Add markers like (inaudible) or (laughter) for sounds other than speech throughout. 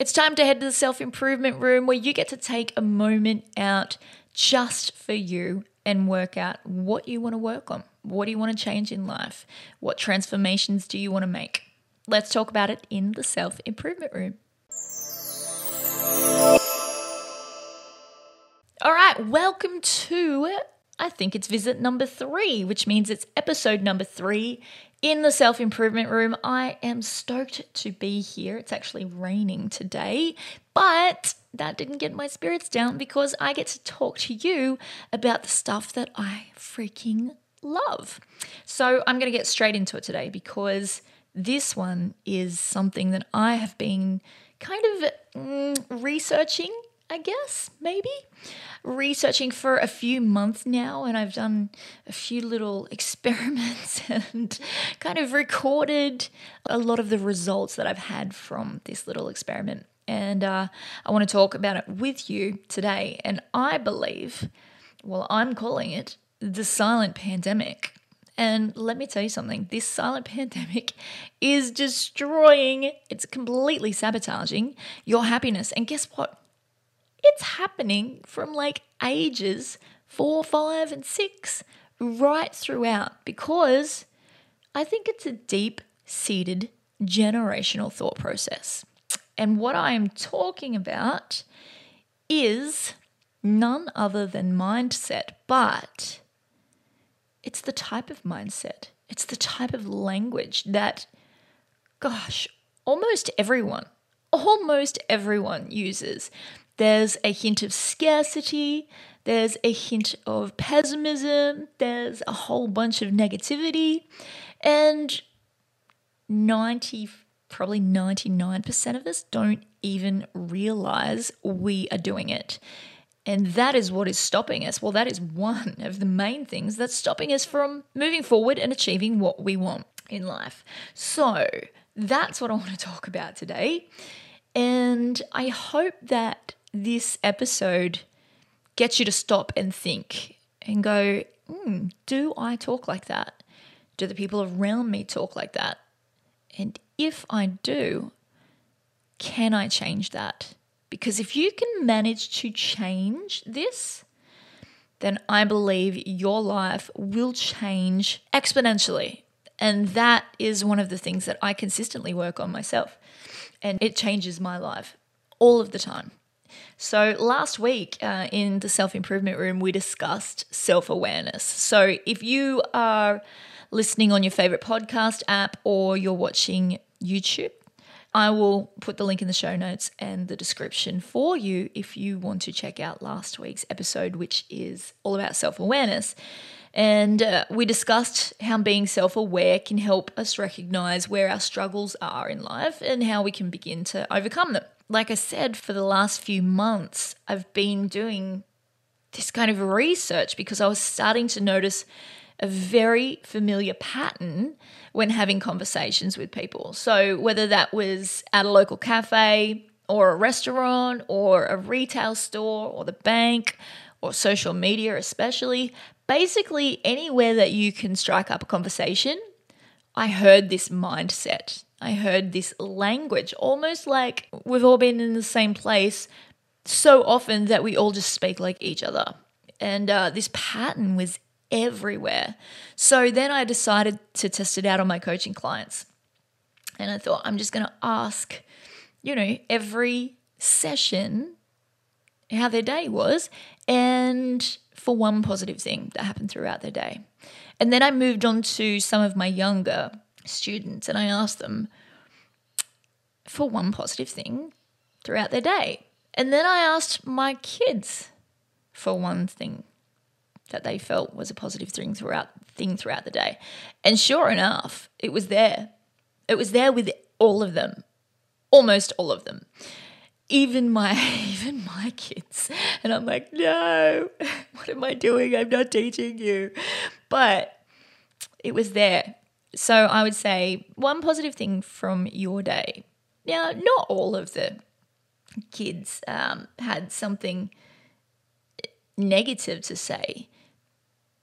It's time to head to the self improvement room where you get to take a moment out just for you and work out what you want to work on. What do you want to change in life? What transformations do you want to make? Let's talk about it in the self improvement room. All right, welcome to, I think it's visit number three, which means it's episode number three in the self improvement room. I am stoked to be here. It's actually raining today, but that didn't get my spirits down because I get to talk to you about the stuff that I freaking love. So I'm going to get straight into it today because this one is something that I have been kind of mm, researching I guess, maybe. Researching for a few months now, and I've done a few little (laughs) experiments and kind of recorded a lot of the results that I've had from this little experiment. And uh, I want to talk about it with you today. And I believe, well, I'm calling it the silent pandemic. And let me tell you something this silent (laughs) pandemic is destroying, it's completely sabotaging your happiness. And guess what? It's happening from like ages four, five, and six right throughout because I think it's a deep seated generational thought process. And what I am talking about is none other than mindset, but it's the type of mindset, it's the type of language that, gosh, almost everyone, almost everyone uses. There's a hint of scarcity, there's a hint of pessimism, there's a whole bunch of negativity, and 90 probably 99% of us don't even realize we are doing it. And that is what is stopping us. Well, that is one of the main things that's stopping us from moving forward and achieving what we want in life. So, that's what I want to talk about today. And I hope that this episode gets you to stop and think and go, mm, do I talk like that? Do the people around me talk like that? And if I do, can I change that? Because if you can manage to change this, then I believe your life will change exponentially. And that is one of the things that I consistently work on myself. And it changes my life all of the time. So, last week uh, in the self improvement room, we discussed self awareness. So, if you are listening on your favorite podcast app or you're watching YouTube, I will put the link in the show notes and the description for you if you want to check out last week's episode, which is all about self awareness. And uh, we discussed how being self aware can help us recognize where our struggles are in life and how we can begin to overcome them like I said, for the last few months, I've been doing this kind of research because I was starting to notice a very familiar pattern when having conversations with people. So, whether that was at a local cafe or a restaurant or a retail store or the bank or social media, especially, basically anywhere that you can strike up a conversation, I heard this mindset I heard this language, almost like we've all been in the same place so often that we all just speak like each other. And uh, this pattern was everywhere. So then I decided to test it out on my coaching clients. And I thought, I'm just going to ask, you know, every session how their day was and for one positive thing that happened throughout their day. And then I moved on to some of my younger students and I asked them for one positive thing throughout their day. And then I asked my kids for one thing that they felt was a positive thing throughout thing throughout the day. And sure enough, it was there. It was there with all of them. Almost all of them. Even my (laughs) even my kids. And I'm like, "No. (laughs) What am I doing? I'm not teaching you." But it was there. So I would say one positive thing from your day. Now, not all of the kids um, had something negative to say,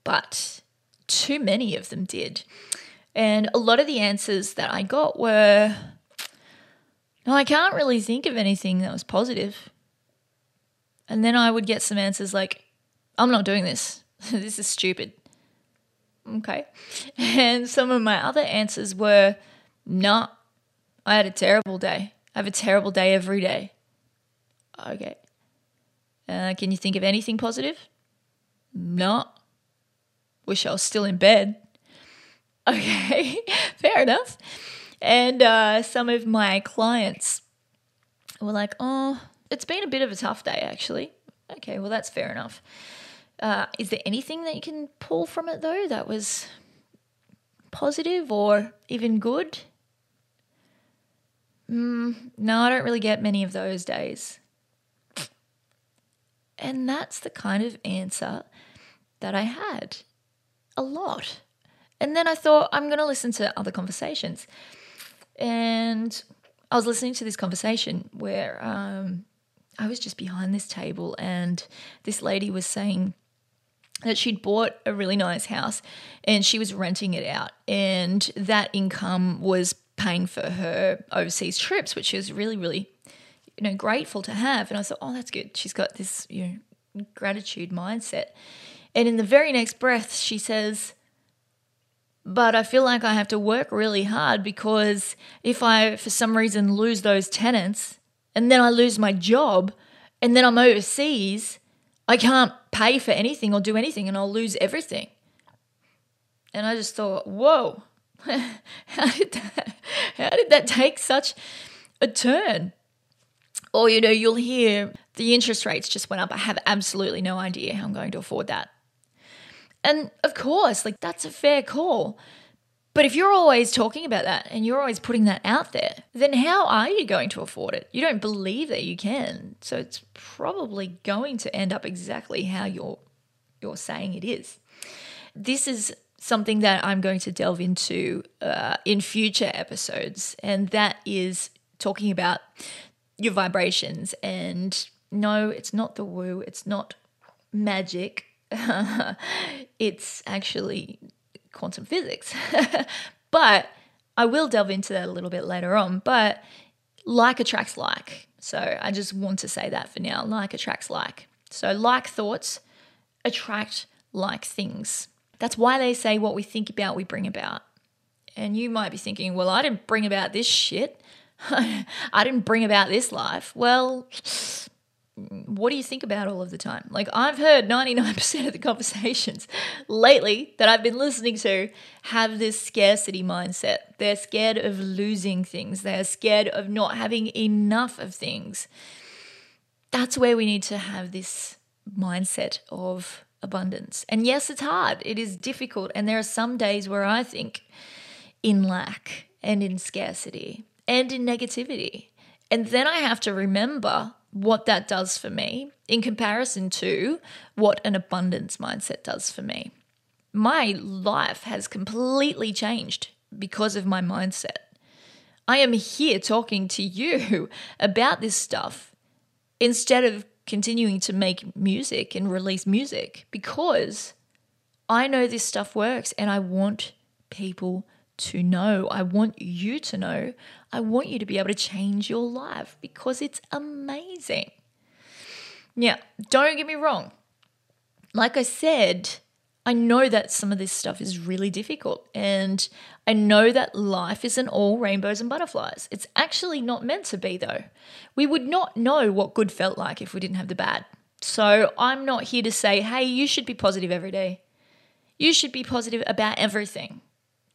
but too many of them did. And a lot of the answers that I got were No, I can't really think of anything that was positive. And then I would get some answers like, I'm not doing this. (laughs) this is stupid. Okay. (laughs) And some of my other answers were, nah, I had a terrible day. I have a terrible day every day. Okay. Uh, can you think of anything positive? No. Wish I was still in bed. (laughs) Okay, fair enough. And uh, some of my clients were like, oh, it's been a bit of a tough day, actually. Okay, well, that's fair enough. Uh, is there anything that you can pull from it, though, that was positive or even good? Mm, no, I don't really get many of those days. And that's the kind of answer that I had a lot. And then I thought, I'm going to listen to other conversations. And I was listening to this conversation where um, I was just behind this table, and this lady was saying that she'd bought a really nice house and she was renting it out, and that income was paying for her overseas trips, which she was really, really, you know, grateful to have. And I thought, oh, that's good. She's got this, you know, gratitude mindset. And in the very next breath, she says, but I feel like I have to work really hard because if I, for some reason, lose those tenants and then I lose my job and then I'm overseas, I can't pay for anything or do anything and I'll lose everything. And I just thought, whoa, (laughs) how did that, how did that take such a turn? Or, you know, you'll hear the interest rates just went up. I have absolutely no idea how I'm going to afford that. And of course, like that's a fair call. But if you're always talking about that and you're always putting that out there, then how are you going to afford it? You don't believe that you can. So it's probably going to end up exactly how you're you're saying it is. This is something that I'm going to delve into uh, in future episodes, and that is talking about your vibrations. And no, it's not the woo, it's not magic, (laughs) it's actually quantum physics. (laughs) but I will delve into that a little bit later on. But like attracts like. So I just want to say that for now. Like attracts like. So like thoughts attract like things. That's why they say what we think about, we bring about. And you might be thinking, well, I didn't bring about this shit. (laughs) I didn't bring about this life. Well, what do you think about all of the time? Like, I've heard 99% of the conversations lately that I've been listening to have this scarcity mindset. They're scared of losing things, they're scared of not having enough of things. That's where we need to have this mindset of abundance. And yes, it's hard, it is difficult. And there are some days where I think in lack and in scarcity and in negativity. And then I have to remember what that does for me in comparison to what an abundance mindset does for me. My life has completely changed because of my mindset. I am here talking to you (laughs) about this stuff instead of continuing to make music and release music because I know this stuff works and I want people to know. I want you to know. I want you to be able to change your life because it's amazing. Now, don't get me wrong. Like I said, I know that some of this stuff is really difficult, and I know that life isn't all rainbows and butterflies. It's actually not meant to be, though. We would not know what good felt like if we didn't have the bad. So I'm not here to say, hey, you should be positive every day. You should be positive about everything.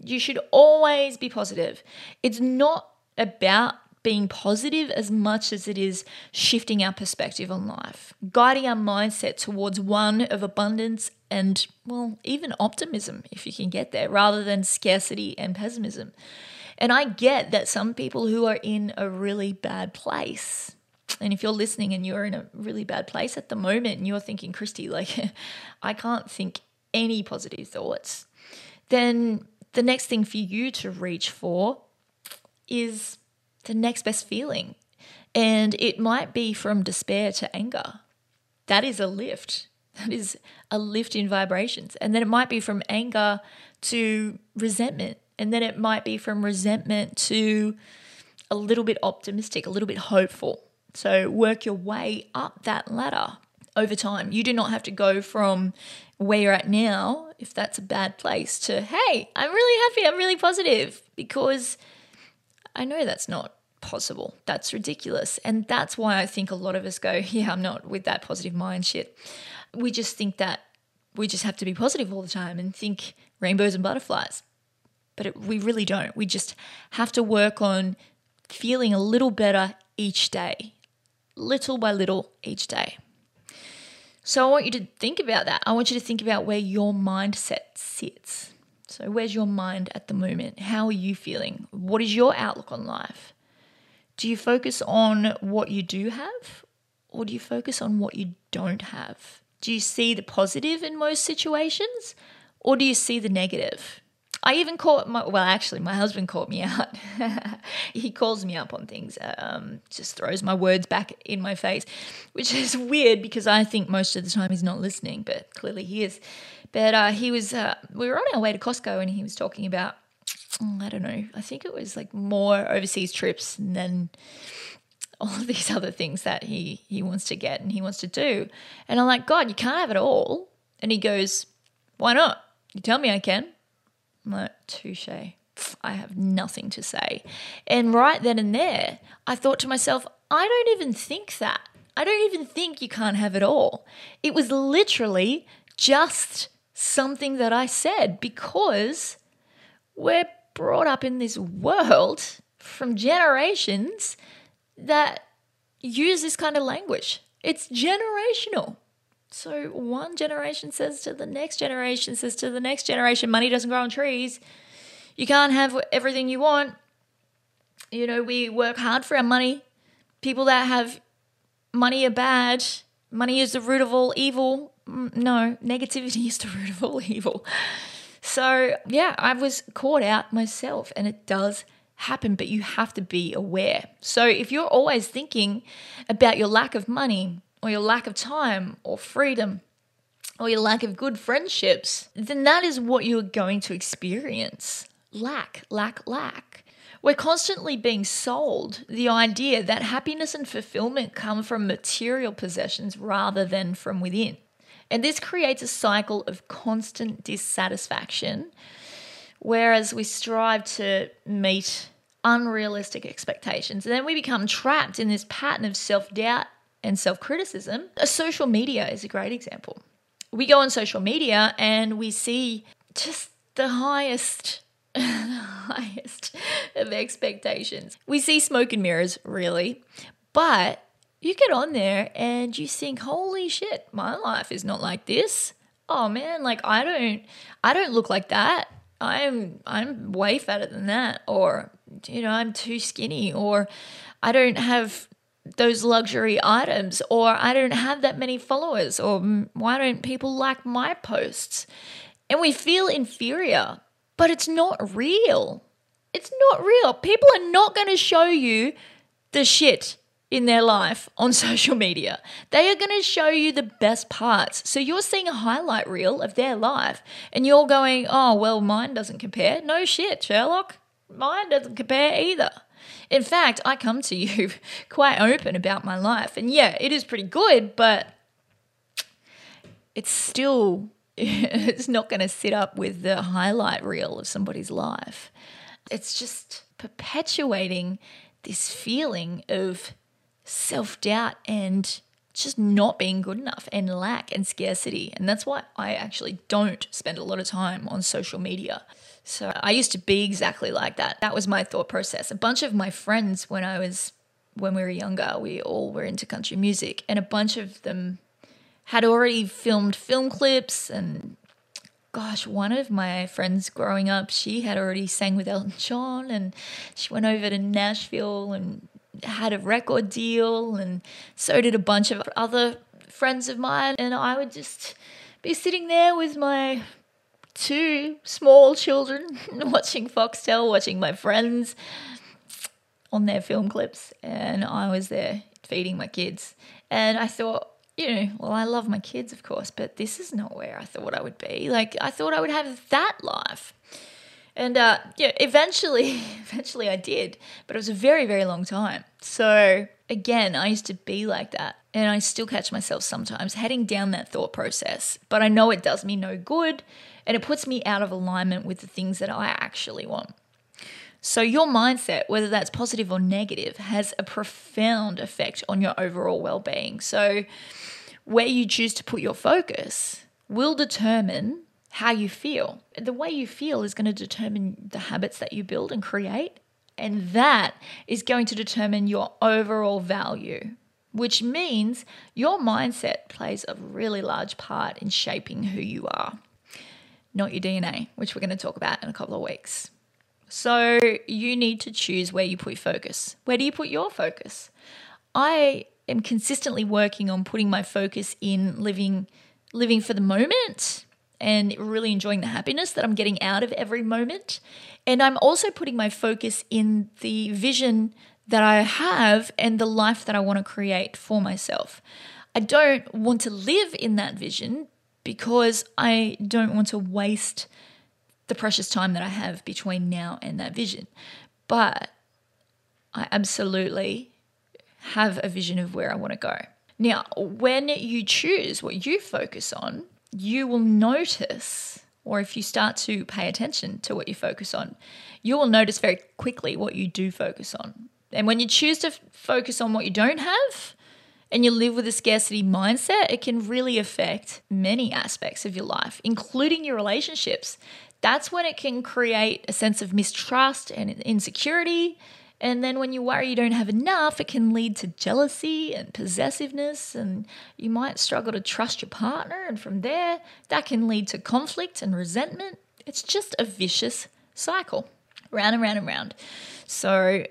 You should always be positive. It's not about being positive as much as it is shifting our perspective on life, guiding our mindset towards one of abundance and, well, even optimism, if you can get there, rather than scarcity and pessimism. And I get that some people who are in a really bad place, and if you're listening and you're in a really bad place at the moment and you're thinking, Kristy, like, (laughs) I can't think any positive thoughts, then the next thing for you to reach for is the next best feeling. And it might be from despair to anger. That is a lift. That is a lift in vibrations. And then it might be from anger to resentment. And then it might be from resentment to a little bit optimistic, a little bit hopeful. So work your way up that ladder over time. You do not have to go from where you're at now, if that's a bad place, to, hey, I'm really happy, I'm really positive, because I know that's not possible. That's ridiculous. And that's why I think a lot of us go, (laughs) yeah, I'm not with that positive mind shit. We just think that we just have to be positive all the time and think rainbows and butterflies. But it, we really don't. We just have to work on feeling a little better each day, little by little each day. So I want you to think about that. I want you to think about where your mindset sits. So, where's your mind at the moment? How are you feeling? What is your outlook on life? Do you focus on what you do have or do you focus on what you don't have? Do you see the positive in most situations or do you see the negative? I even caught my, well, actually, my husband caught me (laughs) out. he calls me up on things, um, just throws my words back in my face, which is weird because I think most of the time he's not listening, but clearly he is. But uh, he was, uh, we were on our way to Costco and he was talking about, I don't know, I think it was like more overseas trips and then all of these other things that he he wants to get and he wants to do. And I'm like, God, you can't have it all. And he goes, Why not? You tell me I can. Touche. I have nothing to say. And right then and there, I thought to myself, I don't even think that. I don't even think you can't have it all. It was literally just something that I said because we're brought up in this world from generations that use this kind of language. It's generational. So one generation says to the next generation, says to the next generation, money doesn't grow on trees. You can't have everything you want. You know, we work hard for our money. People that have money are bad. Money is the root of all evil. Mm, no, negativity (laughs) is the root of all evil. So, yeah, I was caught out myself, and it does happen, but you have to be aware. So, if you're always thinking about your lack of money, or your lack of time, or freedom, or your lack of good friendships, then that is what you're going to experience lack, lack, lack. We're constantly being sold the idea that happiness and fulfillment come from material possessions rather than from within. And this creates a cycle of constant dissatisfaction, whereas we strive to meet unrealistic expectations. And then we become trapped in this pattern of self doubt and self criticism. Social media is a great example. We go on social media and we see just the highest. (laughs) the highest of expectations. We see smoke and mirrors, really, but you get on there and you think, holy shit, my life is not like this. Oh man, like I don't I don't look like that. I'm I'm way fatter than that. Or, you know, I'm too skinny, or I don't have those luxury items, or I don't have that many followers, or why don't people like my posts? And we feel inferior, but it's not real. It's not real. People are not going to show you the shit in their life on (laughs) social media. They are going to show you the best parts. So you're seeing a highlight reel of their life and you're going, oh, well, mine doesn't compare. No shit, Sherlock. Mine doesn't compare either. In fact, I come to you (laughs) quite open about my life. And yeah, it is pretty good, but it's still (laughs) it's not going to sit up with the highlight reel of somebody's life. It's just perpetuating this feeling of self doubt and just not being good enough and lack and scarcity. And that's why I actually don't spend a lot of time on social media. So I used to be exactly like that. That was my thought process. A bunch of my friends when I was when we were younger, we all were into country music and a bunch of them had already filmed film clips and gosh, one of my friends growing up, she had already sang with Elton John and she went over to Nashville and had a record deal, and so did a bunch of other friends of mine. And I would just be sitting there with my two small children, (laughs) watching Foxtel, watching my friends on their film clips, and I was there feeding my kids. And I thought, you know, well, I love my kids, of course, but this is not where I thought I would be. Like, I thought I would have that life. And uh, yeah, eventually, (laughs) eventually I did, but it was a very, very long time. So again, I used to be like that. And I still catch myself sometimes heading down that thought process, but I know it does me no good and it puts me out of alignment with the things that I actually want. So, your mindset, whether that's positive or negative, has a profound effect on your overall well being. So, where you choose to put your focus will determine how you feel. The way you feel is going to determine the habits that you build and create. And that is going to determine your overall value, which means your mindset plays a really large part in shaping who you are, not your DNA, which we're going to talk about in a couple of weeks. So you need to choose where you put your focus. Where do you put your focus? I am consistently working on putting my focus in living living for the moment and really enjoying the happiness that I'm getting out of every moment. And I'm also putting my focus in the vision that I have and the life that I want to create for myself. I don't want to live in that vision because I don't want to waste the precious time that I have between now and that vision. But I absolutely have a vision of where I want to go. Now, when you choose what you focus on, you will notice, or if you start to pay attention to what you focus on, you will notice very quickly what you do focus on. And when you choose to focus on what you don't have, and you live with a scarcity mindset, it can really affect many aspects of your life, including your relationships. That's when it can create a sense of mistrust and insecurity and then when you worry you don't have enough, it can lead to jealousy and possessiveness, and you might struggle to trust your partner. And from there, that can lead to conflict and resentment. It's just a vicious cycle, round and round and round. So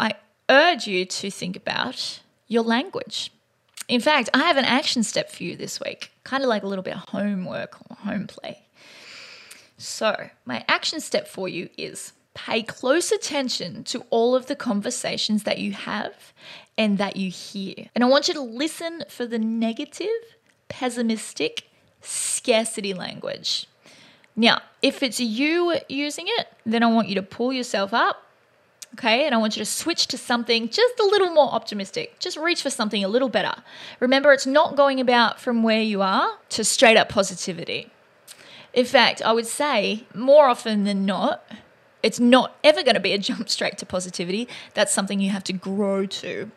I urge you to think about your language. In fact, I have an action step for you this week, kind of like a little bit of homework or home play. So, my action step for you is pay close attention to all of the conversations that you have and that you hear. And I want you to listen for the negative, pessimistic, scarcity language. Now, if it's you using it, then I want you to pull yourself up. Okay, and I want you to switch to something just a little more optimistic. Just reach for something a little better. Remember, it's not going about from where you are to straight up positivity. In fact, I would say more often than not, it's not ever going to be a jump straight to positivity. That's something you have to grow to.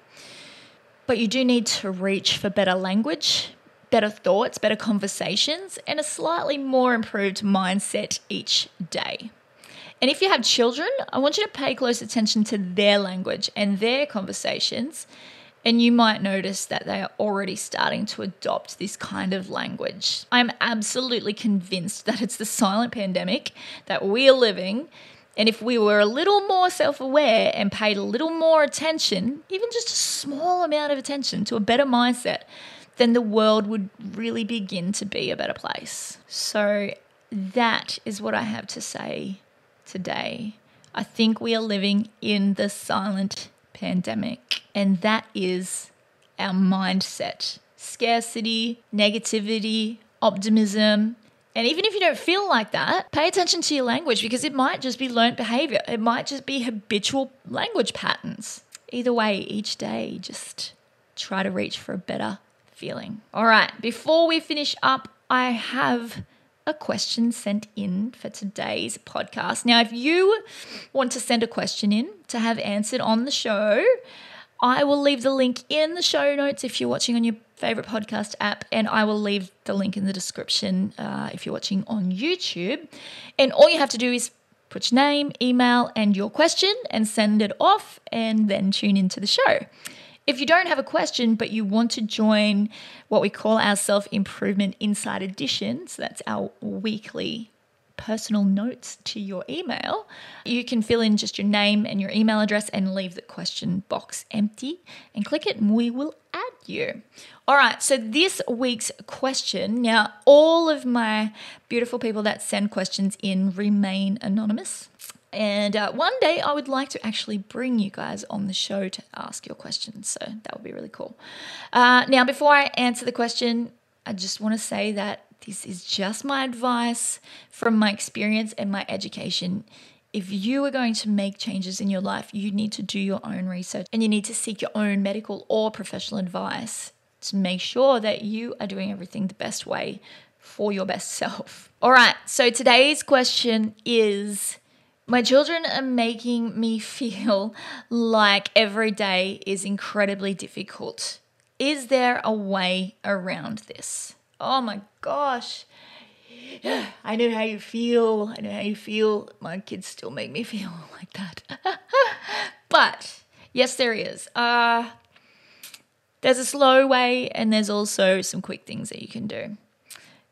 But you do need to reach for better language, better thoughts, better conversations, and a slightly more improved mindset each day. And if you have children, I want you to pay close attention to their language and their conversations. And you might notice that they are already starting to adopt this kind of language. I'm absolutely convinced that it's the silent pandemic that we are living and if we were a little more self aware and paid a little more attention, even just a small amount of attention to a better mindset, then the world would really begin to be a better place. So, that is what I have to say today. I think we are living in the silent pandemic, and that is our mindset scarcity, negativity, optimism, and even if you don't feel like that, pay attention to your language because it might just be learnt behavior. It might just be habitual language patterns. Either way, each day, just try to reach for a better feeling. All right, before we finish up, I have a question sent in for today's podcast. Now, if you want to send a question in to have answered on the show, I will leave the link in the show notes if you're watching on your favorite podcast app, and I will leave the link in the description uh, if you're watching on YouTube. And all you have to do is put your name, email, and your question and send it off, and then tune into the show. If you don't have a question, but you want to join what we call our Self Improvement Inside Edition, so that's our weekly personal notes to your email, you can fill in just your name and your email address and leave the question box empty and click it, and we will add you. All right, so this week's question now, all of my beautiful people that send questions in remain anonymous. And uh, one day I would like to actually bring you guys on the show to ask your questions. So that would be really cool. Uh, now, before I answer the question, I just want to say that This is just my advice from my experience and my education. If you are going to make changes in your life, you need to do your own research and you need to seek your own medical or professional advice to make sure that you are doing everything the best way for your best self. (laughs) All right, so today's question is my children are making me (laughs) feel like every day is incredibly difficult. Is there a way around this? Oh my gosh. I know how you feel. I know how you feel. My kids still make me feel (laughs) like that. (laughs) but yes, there is. Uh, there's a slow way, and there's also some quick things that you can do.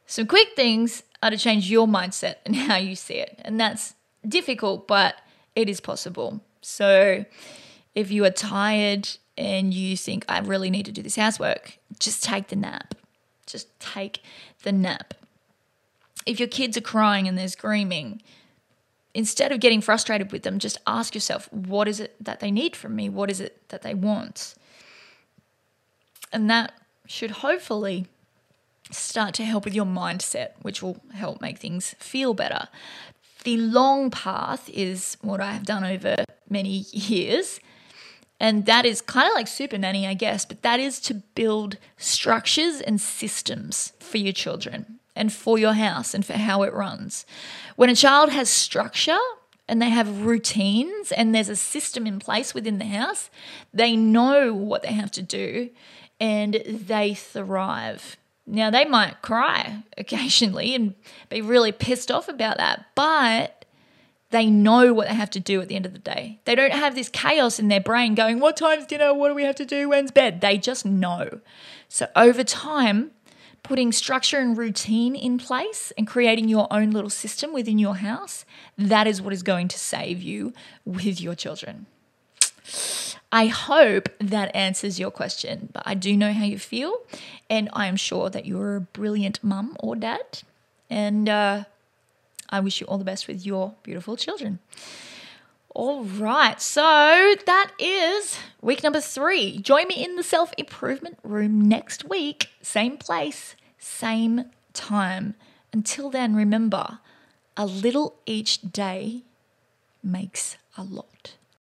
Some quick things are to change your mindset and (laughs) how you see it. And that's difficult, but it is possible. So if you are tired and you think, I really need to do this housework, just take the nap. Just take the nap. If your kids are crying and they're screaming, instead of getting frustrated with them, just ask yourself, what is it that they need from me? What is it that they want? And that should hopefully start to help with your mindset, which will help make things feel better. The long path is what I have done over many (laughs) years. And that is kind of like super nanny, I guess, but that is to build structures and systems for your children and for your house and for how it runs. When a child has structure and they have routines and there's a system in place within the house, they know what they have to do and they thrive. Now, they might cry (laughs) occasionally and be really pissed off about that, but they know what they have to do at the end of the day. They don't have this chaos in their brain going, What time's dinner? What do we have to do? When's bed? They just know. So, over time, putting structure and routine in place and creating your own little system within your house, that is what is going to save you with your children. I hope that answers your question, but I do know how you feel, and I am sure that you're a brilliant mum or dad, and uh, I wish you all the best with your beautiful children. All right, so that is week number three. Join me in the self improvement room next week, same place, same time. Until then, remember a little each day makes a lot.